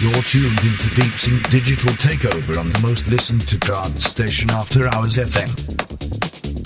You're tuned into Deep Sink Digital Takeover on the most listened to trance station After Hours FM.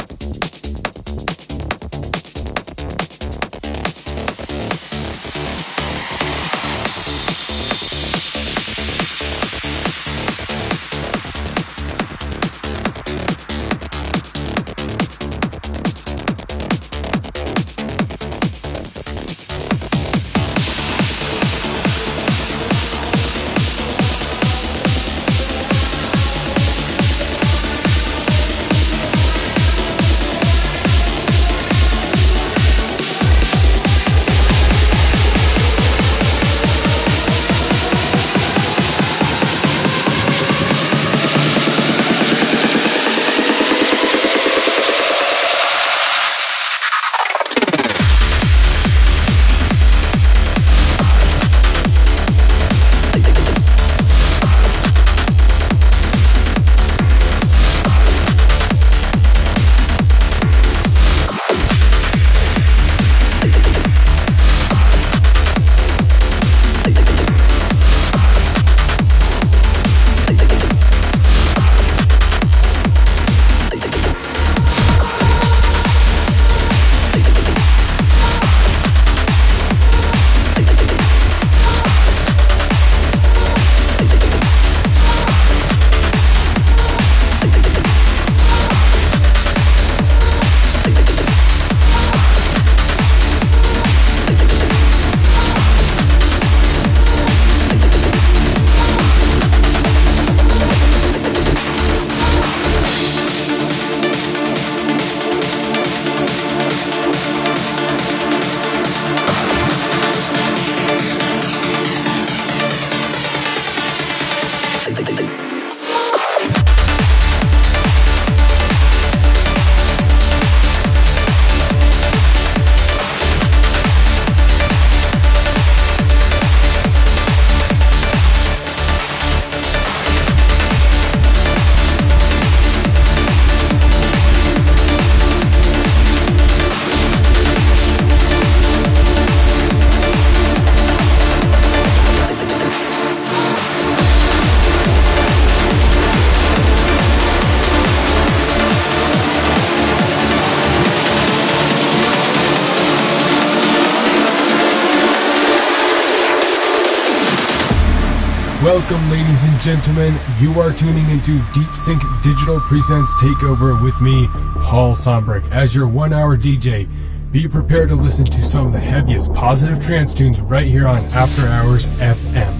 Gentlemen. You are tuning into Deep Sink Digital Presents Takeover with me, Paul Sombric, as your one hour DJ. Be prepared to listen to some of the heaviest positive trance tunes right here on After Hours FM.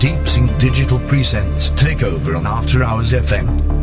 Deep Sink Digital Presents Takeover on After Hours FM.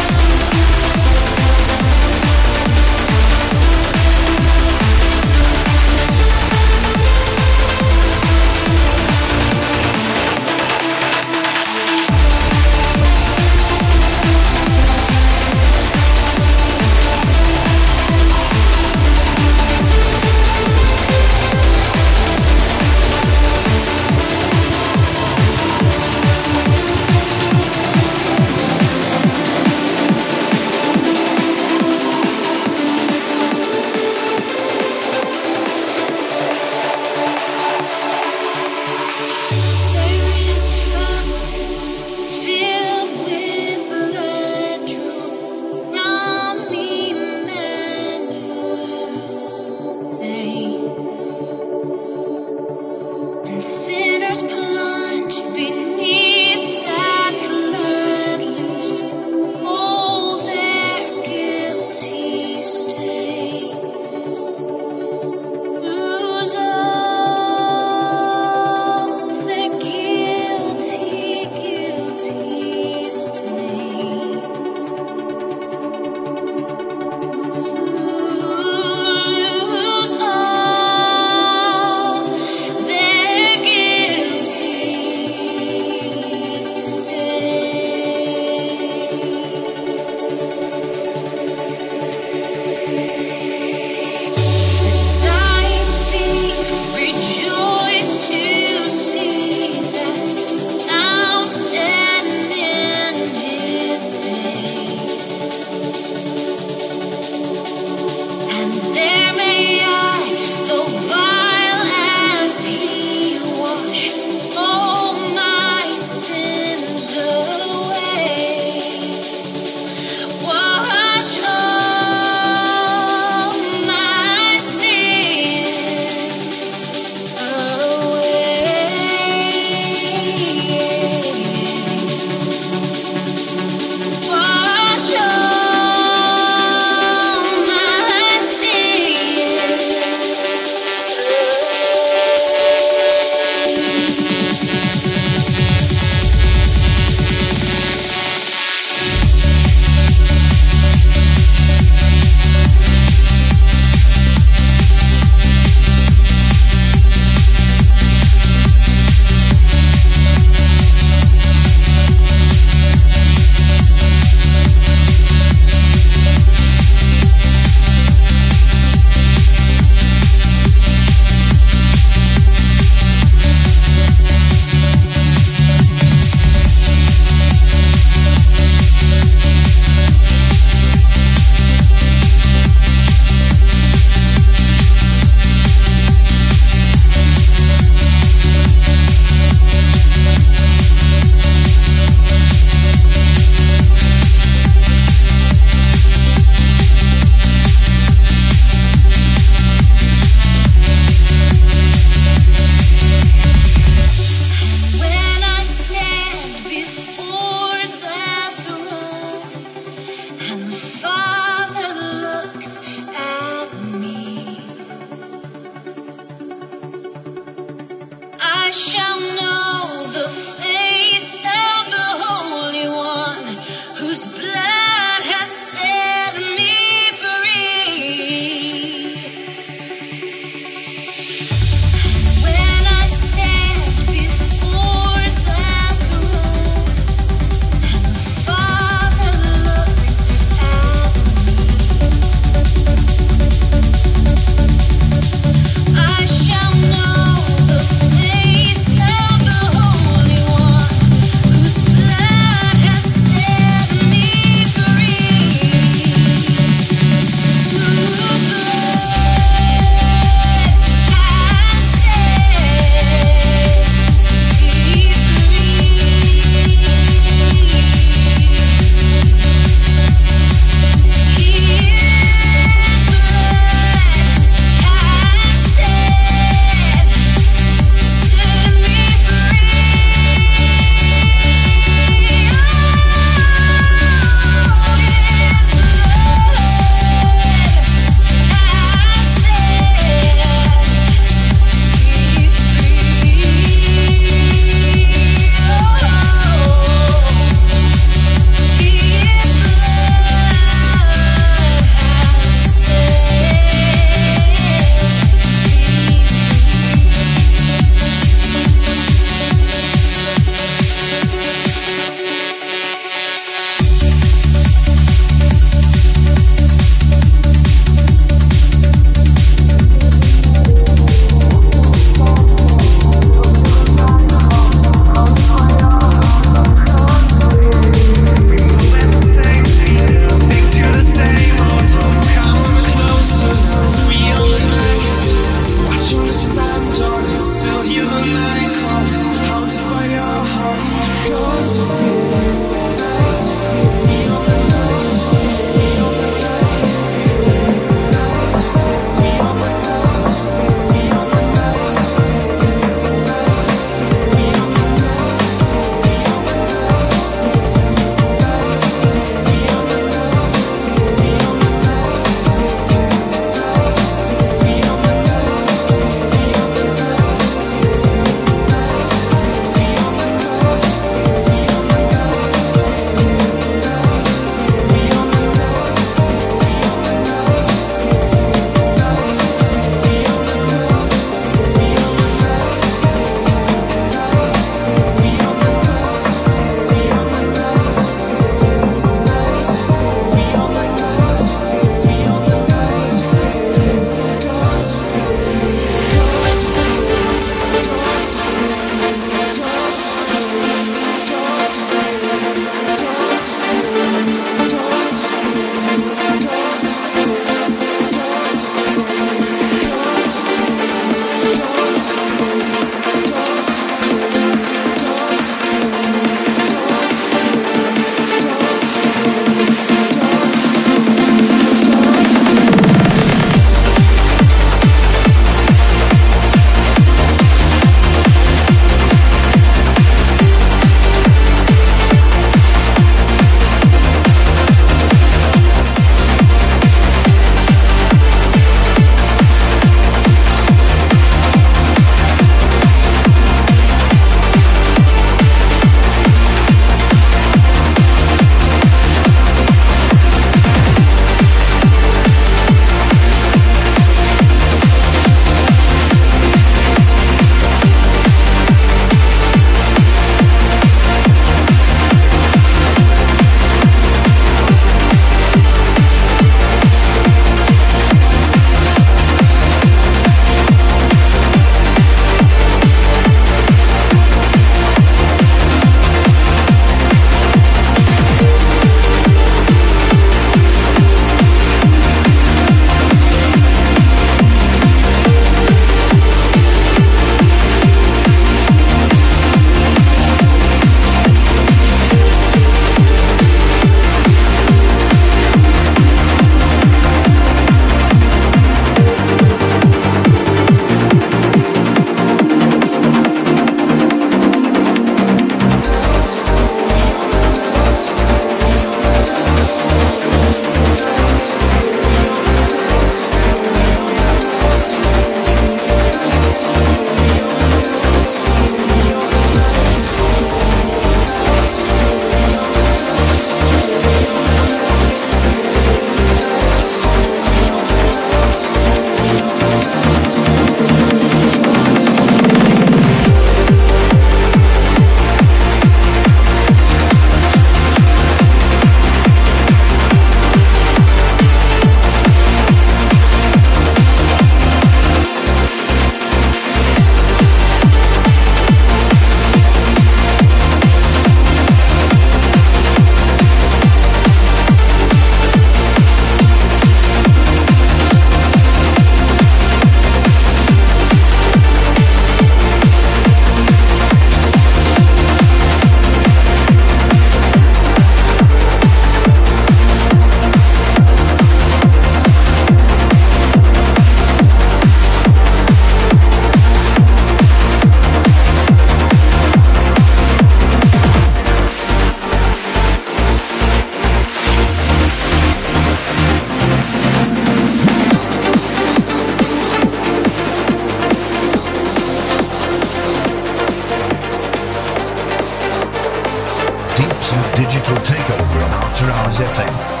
Digital Takeover on After Hours FM.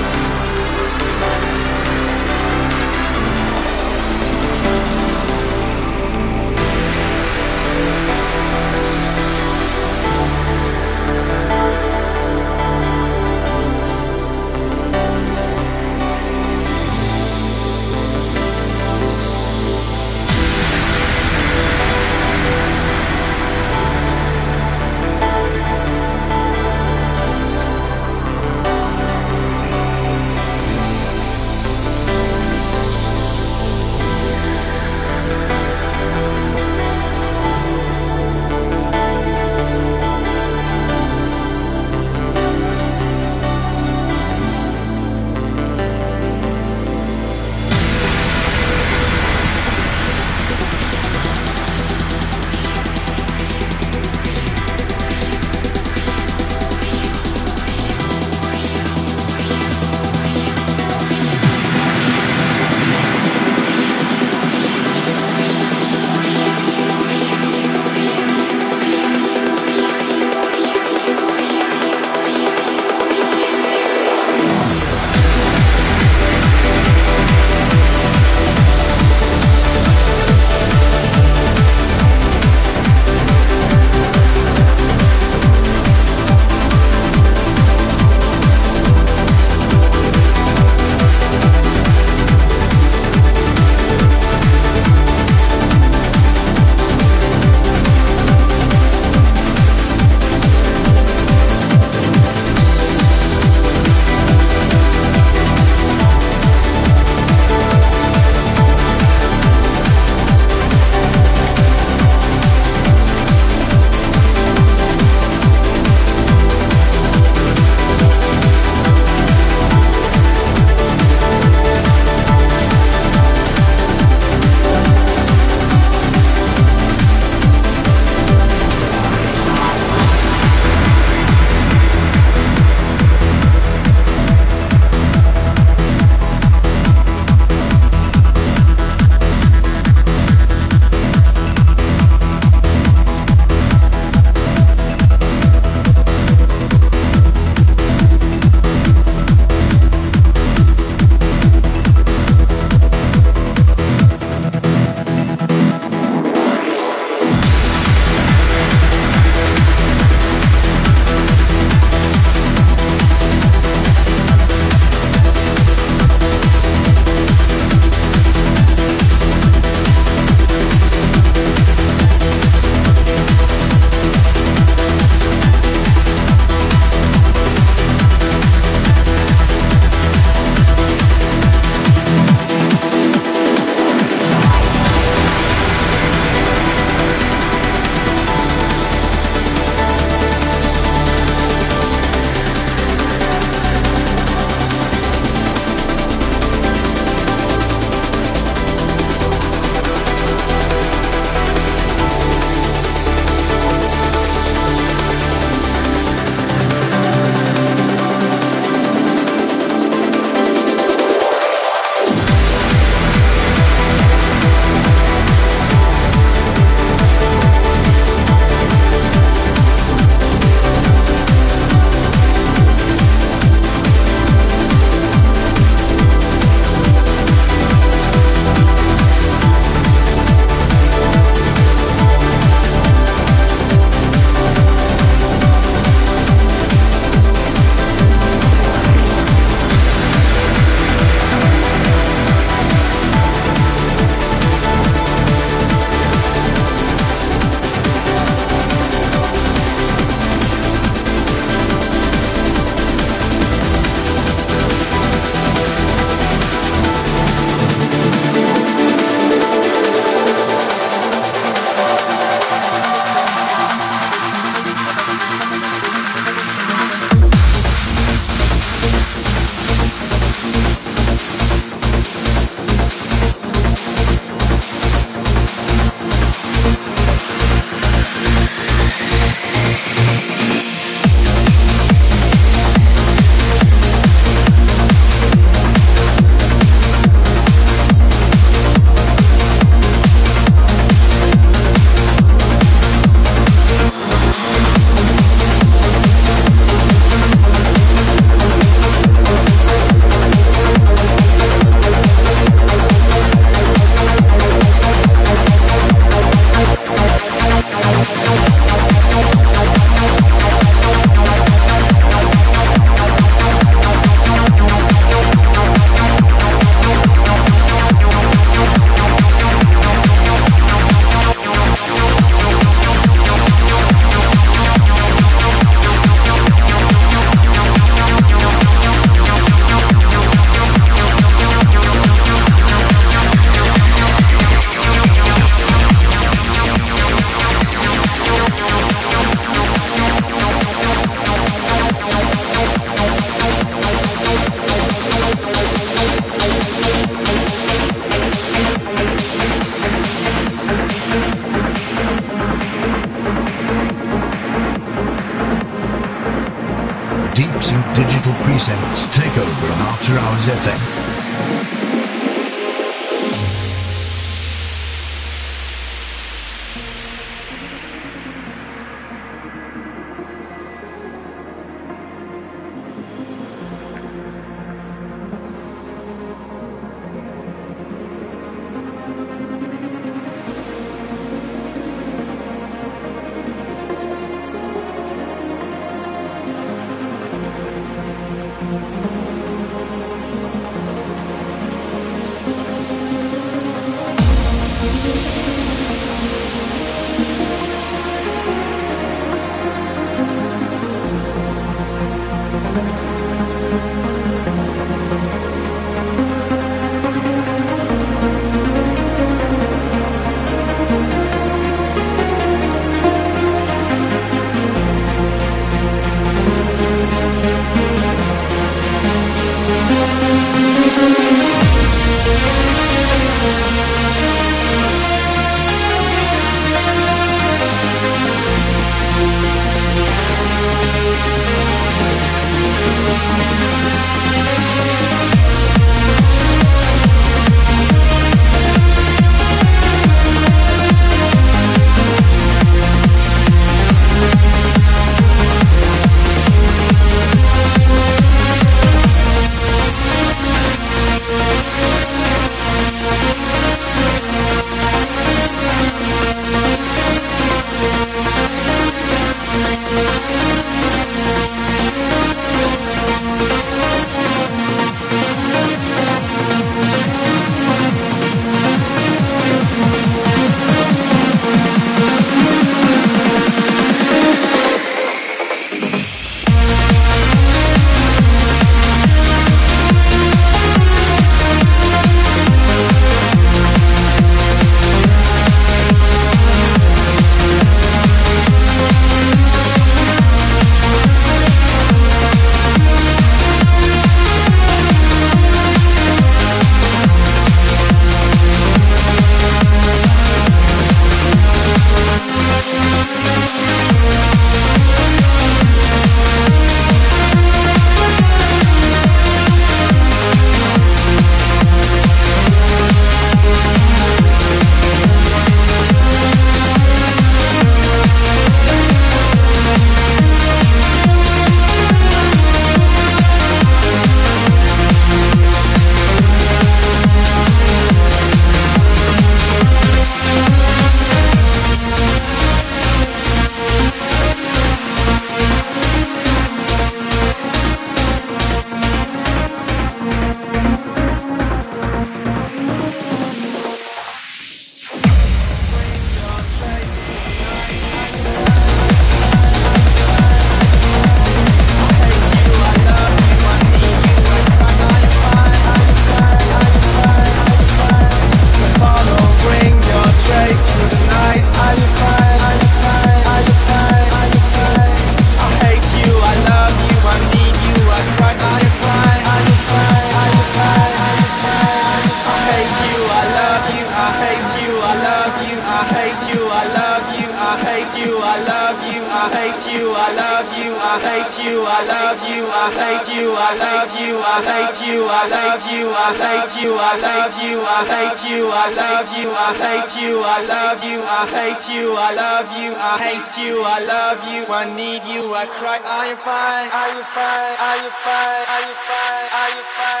I hate you, I love you, I hate you, I love you, I hate you, I love you, I need you, I cry. Are you fine? Are you fine? Are you fine? Are you fine? Are you fine?